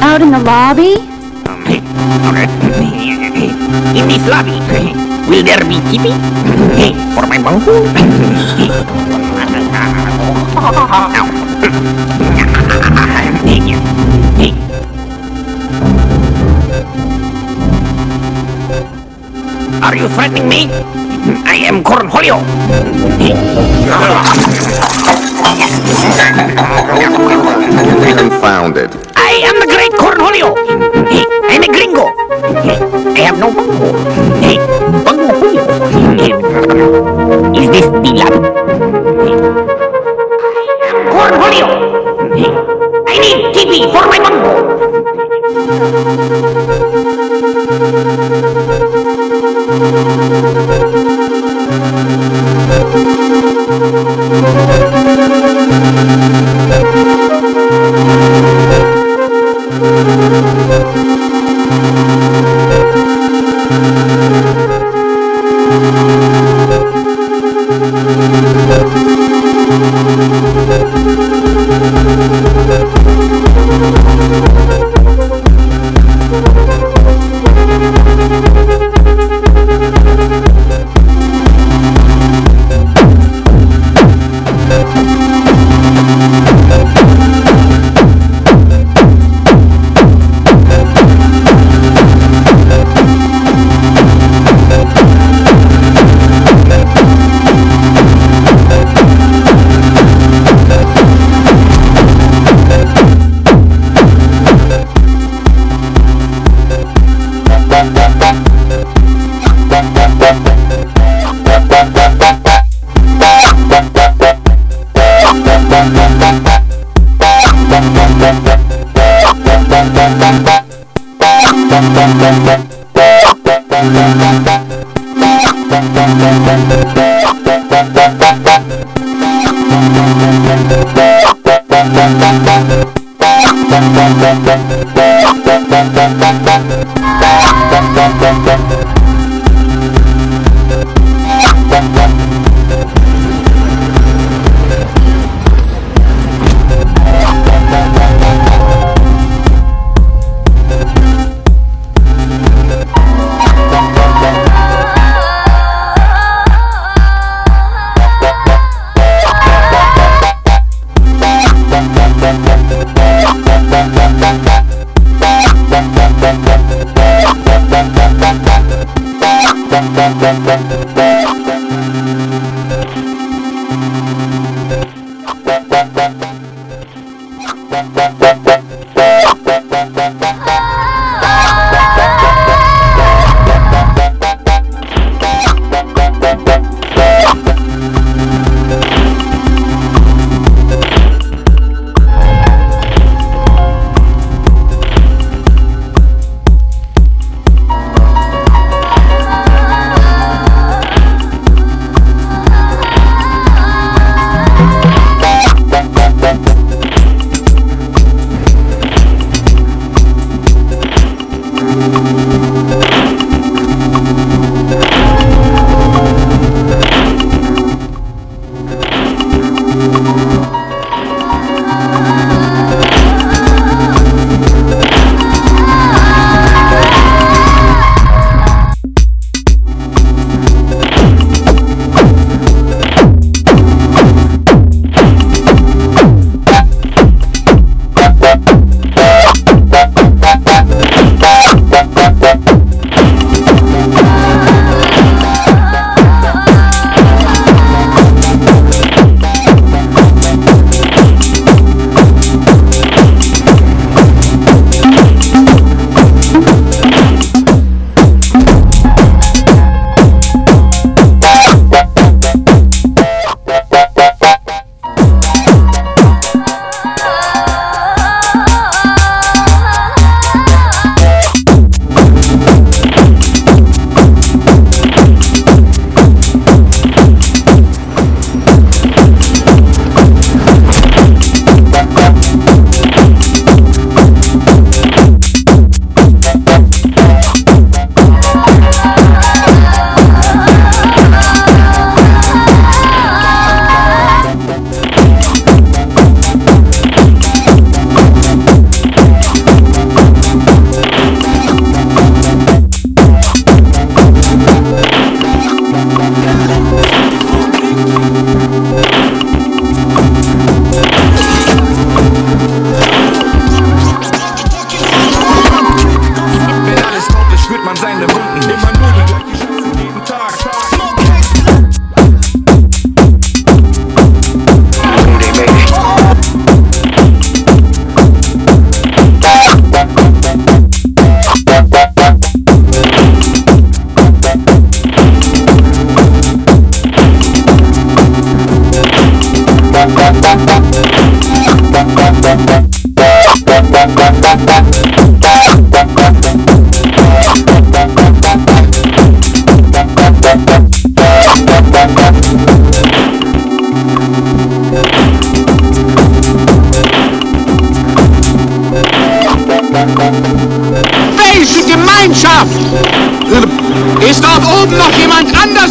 Out in the lobby? Um, in this lobby, will there be TV for my bunghole? Are you threatening me? I am Cornholio. Confounded. I great Cornholio. I'm a gringo. Hey, I have no bungo. Bungo Julio. Is this the lab? Cornholio. I need TV for my bungo.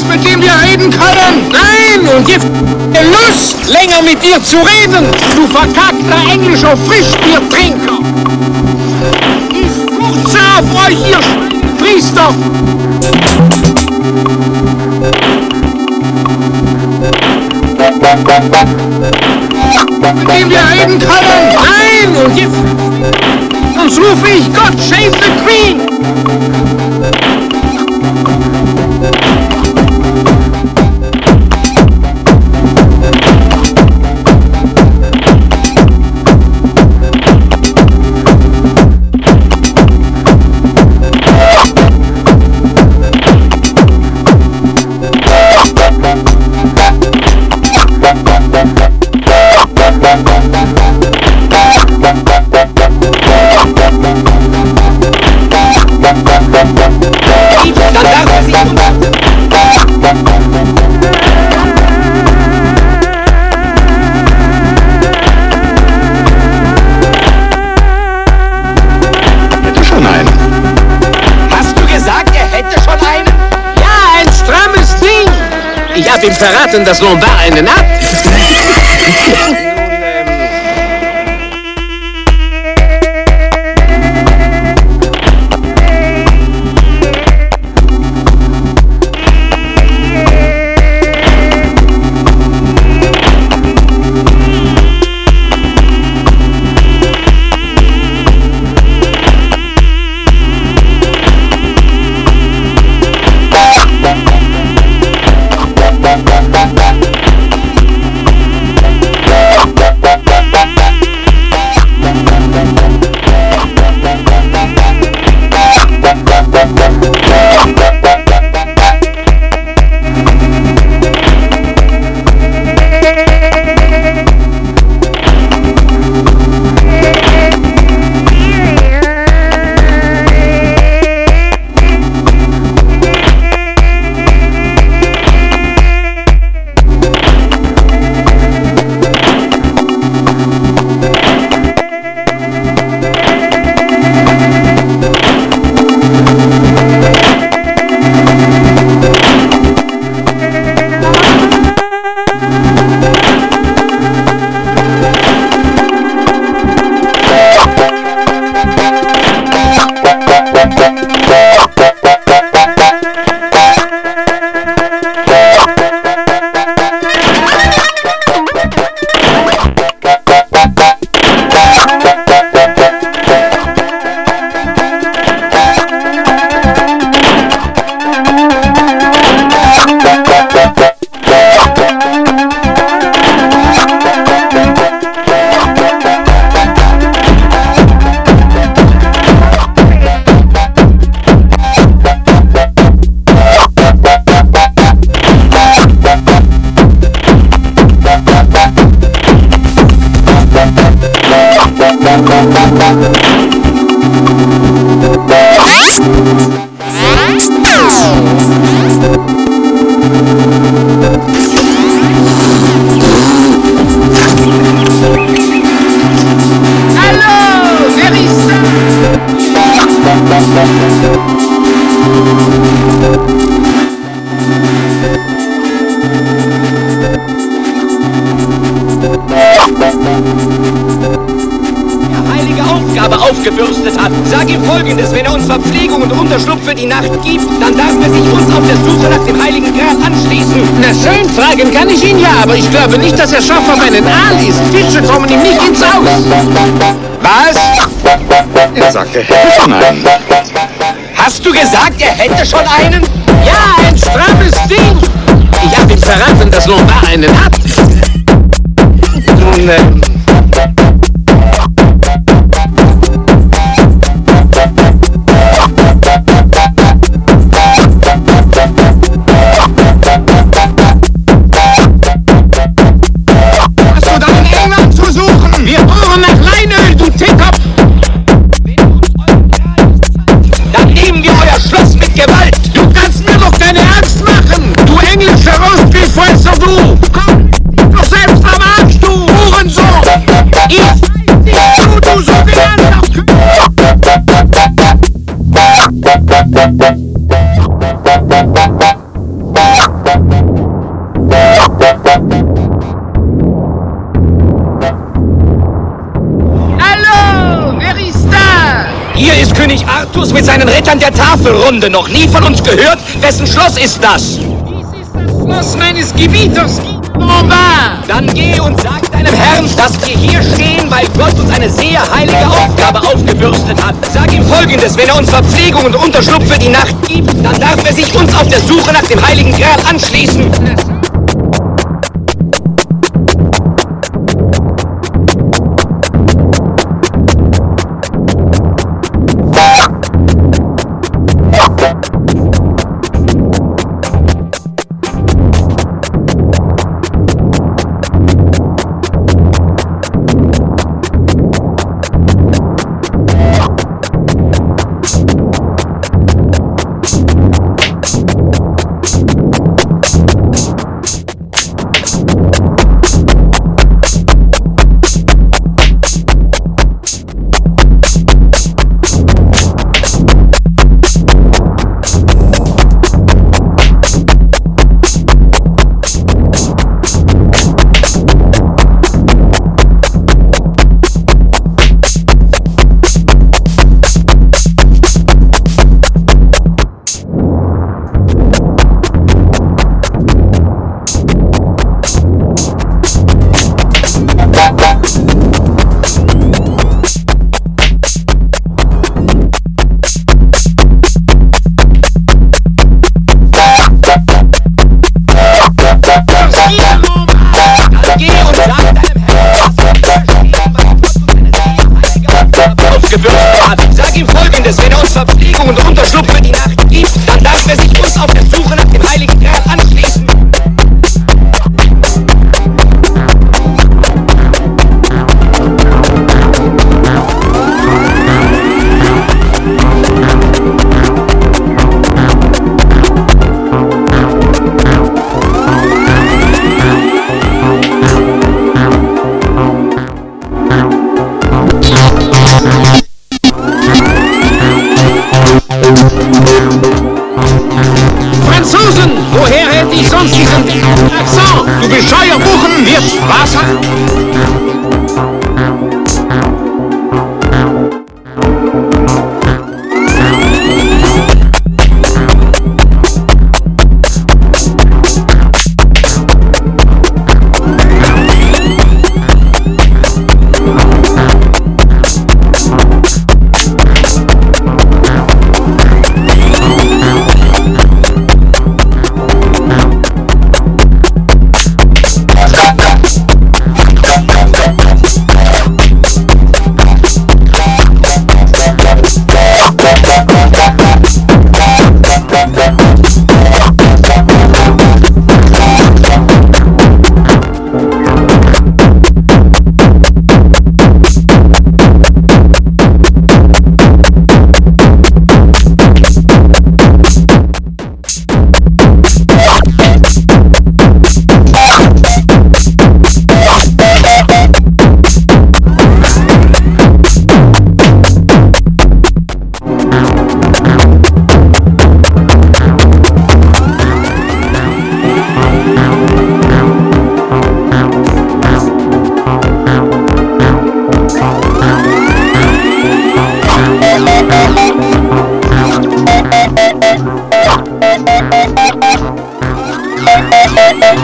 Mit dem wir reden können? Nein, und gibt Lust, länger mit dir zu reden, du verkackter englischer Frischbiertrinker. Ich furze auf euch, ihr Priester. Mit dem wir reden können? Nein, und jetzt... Sonst rufe ich Gott save the Queen! Verraten, dass Lombard einen hat. Für die Nacht gibt, dann darf er sich uns auf der Suche nach dem heiligen Gral anschließen. Na schön, fragen kann ich ihn ja, aber ich glaube nicht, dass er scharf auf einen Aal ist. Fische kommen ihm nicht ins Haus. Was? Er sagte, er hätte schon einen. Hast du gesagt, er hätte schon einen? Ja, ein strammes Ding. Ich hab ihm verraten, dass Lombard einen hat. Nun, ähm, Hier ist König Artus mit seinen Rittern der Tafelrunde. Noch nie von uns gehört? Wessen Schloss ist das? Dies ist das Schloss meines Gebieters, Lombard. Dann geh und sag deinem Herrn, dass wir hier stehen, weil Gott uns eine sehr heilige Aufgabe aufgebürstet hat. Sag ihm folgendes, wenn er uns Verpflegung und Unterschlupf für die Nacht gibt, dann darf er sich uns auf der Suche nach dem heiligen Gral anschließen.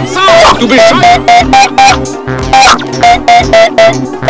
So, du bescheuert. Hallo,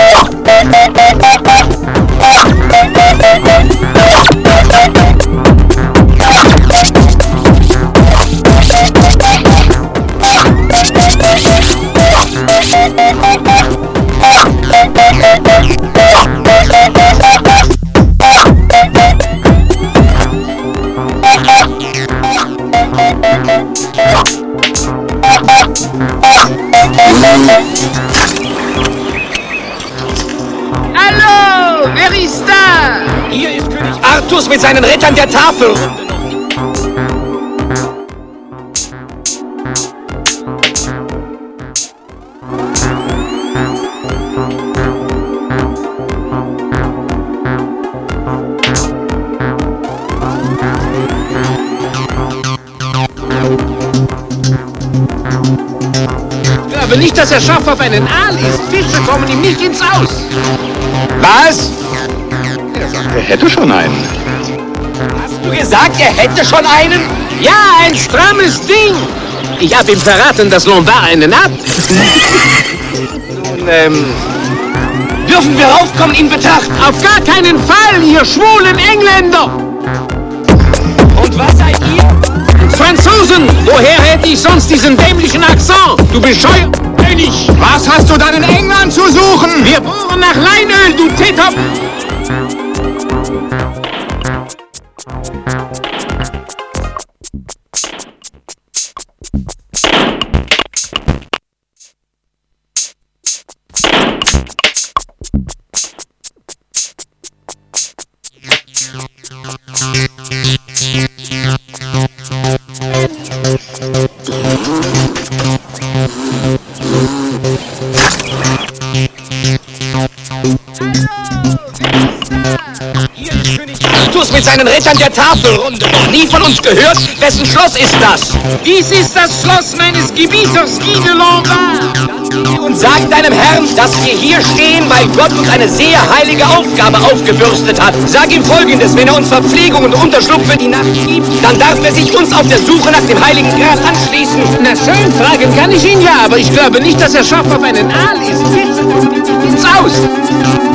seinen Rittern der Tafel. Ich glaube nicht, dass er scharf auf einen Aal ist. Fische kommen ihm nicht ins Aus. Was? Er sagte, er hätte schon einen. Hast du gesagt, er hätte schon einen? Ja, ein strammes Ding. Ich hab ihm verraten, dass Lombard einen hat. Nun, ähm, dürfen wir raufkommen in Betracht? Auf gar keinen Fall, ihr schwulen Engländer. Und was seid ihr? Franzosen, woher hätte ich sonst diesen dämlichen Akzent? Du bescheuert. Was hast du dann in England zu suchen? Wir bohren nach Leinöl, du Tetop. Seinen Rittern der Tafelrunde. Noch nie von uns gehört? Wessen Schloss ist das? Dies ist das Schloss meines Gebieters, Guy de Lombard. Und sag deinem Herrn, dass wir hier stehen, weil Gott uns eine sehr heilige Aufgabe aufgebürstet hat. Sag ihm folgendes, wenn er uns Verpflegung und Unterschlupf für die Nacht gibt, dann darf er sich uns auf der Suche nach dem Heiligen Gral anschließen. Na schön, fragen kann ich ihn ja, aber ich glaube nicht, dass er scharf auf einen Aal ist. Ins Aus.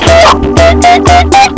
Thank you.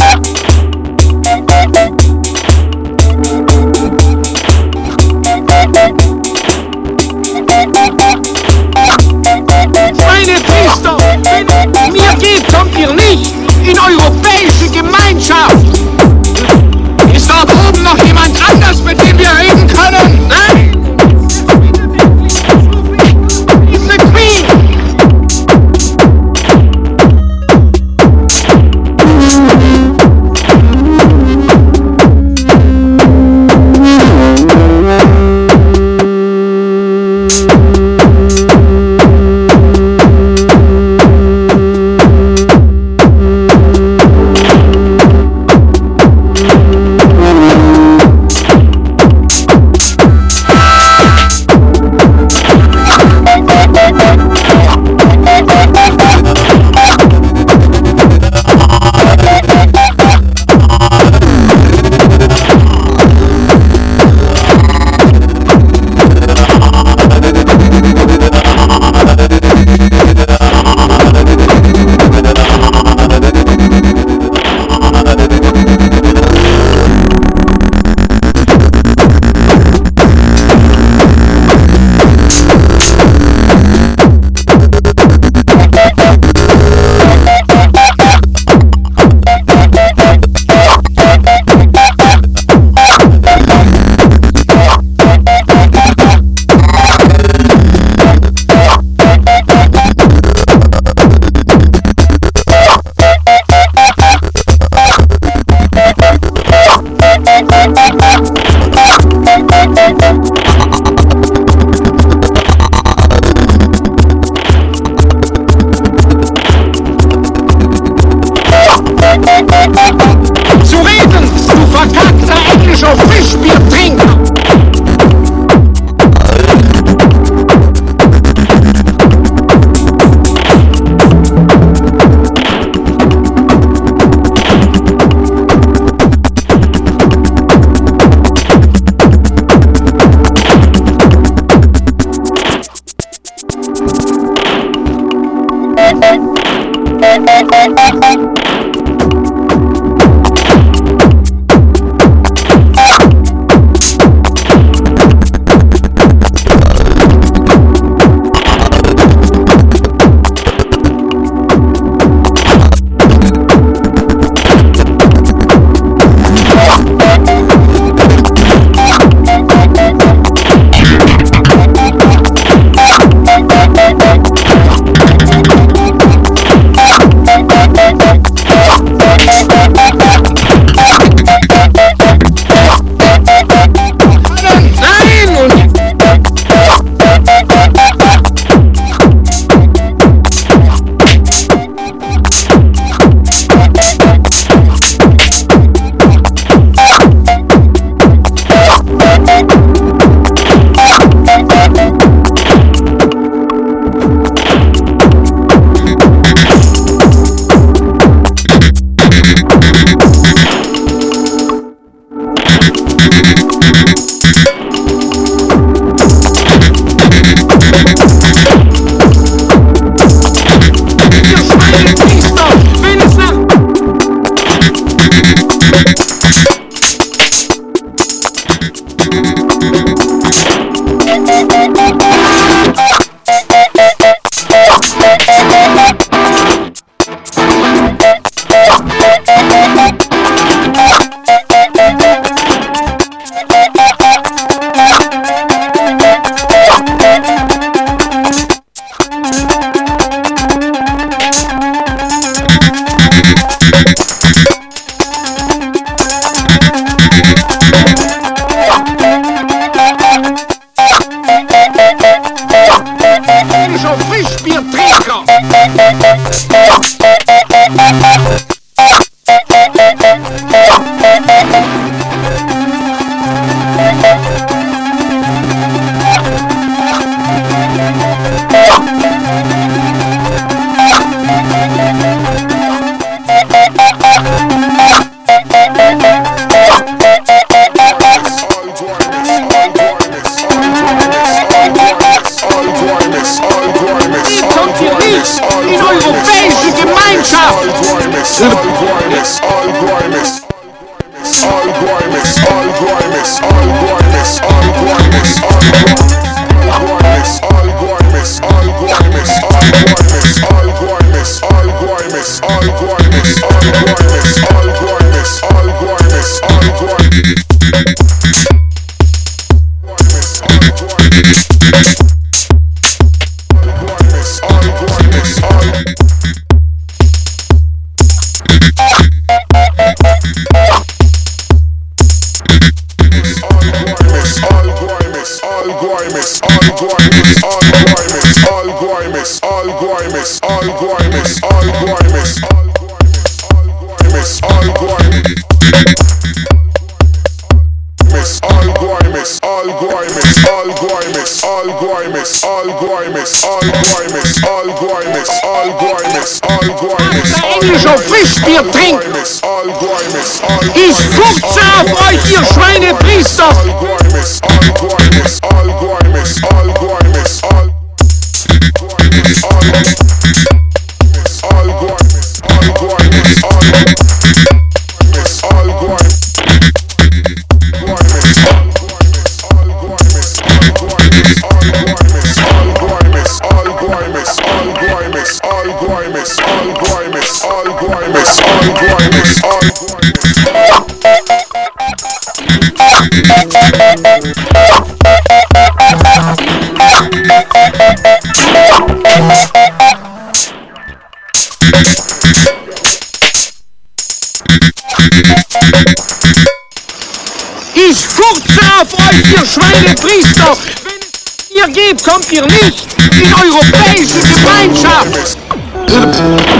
Auf euch, ihr Schweinepriester! Wenn es ihr geht, kommt ihr nicht in europäische Gemeinschaft!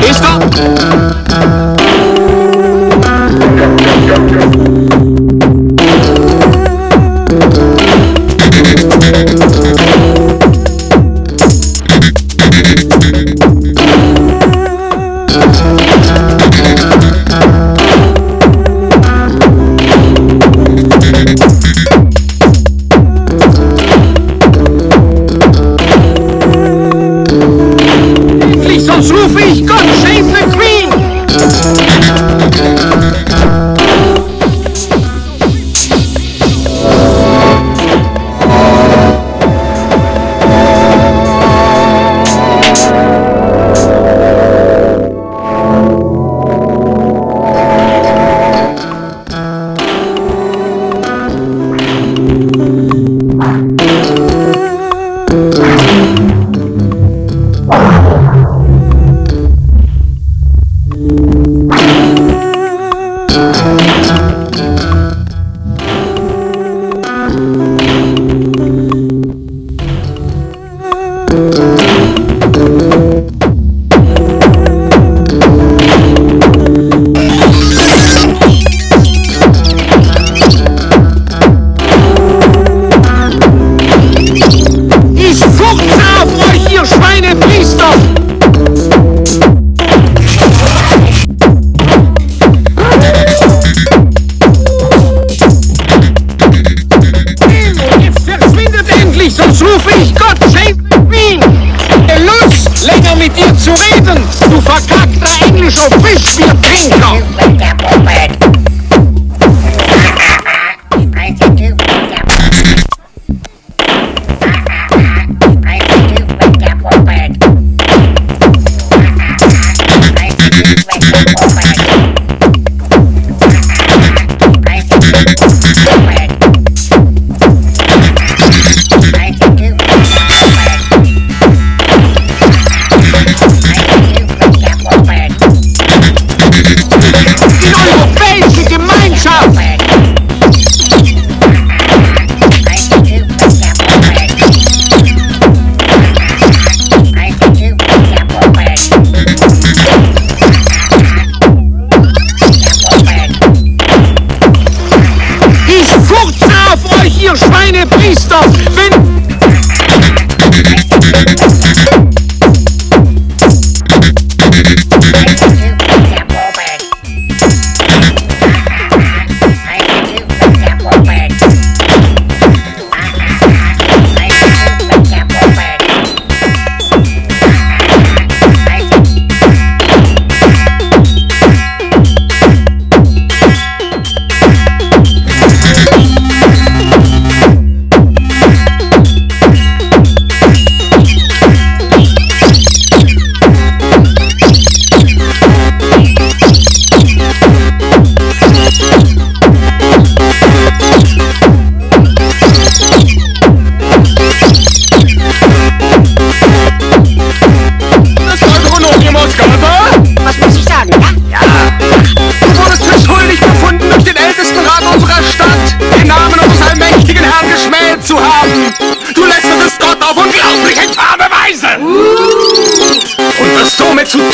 Ist er? Verkackter englischer Fischbiertrinker!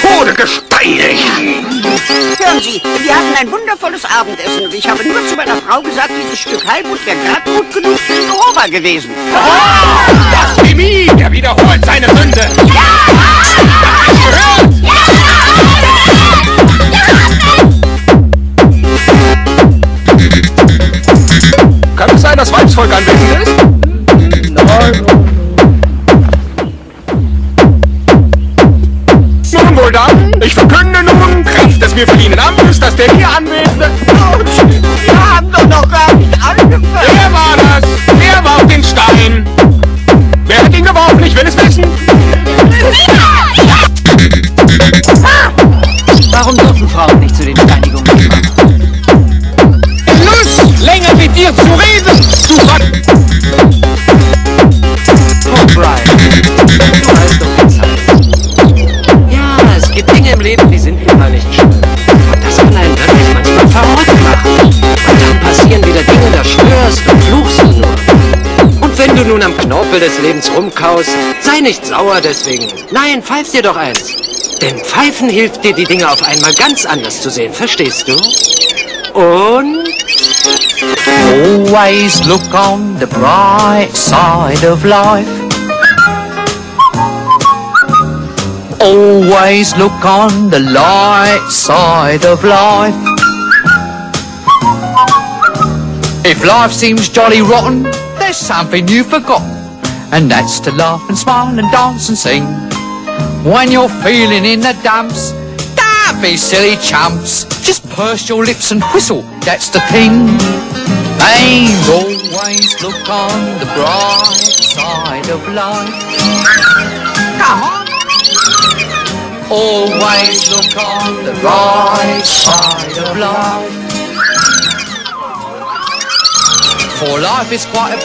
Tode gesteinigt. Hören Sie, wir hatten ein wundervolles Abendessen und ich habe nur zu meiner Frau gesagt, dieses Stück Heilbutt wäre gerade gut genug für Jehova gewesen. Blasphemie, der wiederholt seine Sünde. Kann es sein, dass Weibsvolk anwesend ist? Des mir verliehenen Amtes, dass der hier Anwesende... Knorpel des Lebens rumkaust, sei nicht sauer deswegen. Nein, pfeif dir doch eins. Denn Pfeifen hilft dir, die Dinge auf einmal ganz anders zu sehen, verstehst du? Und Always look on the bright side of life. Always look on the light side of life. If life seems jolly rotten, there's something you've forgotten, and that's to laugh and smile and dance and sing. When you're feeling in the dumps, don't be silly chumps. Just purse your lips and whistle, that's the thing. Always look on the bright side of life. Come on. Always look on the right side of life. For life is quite a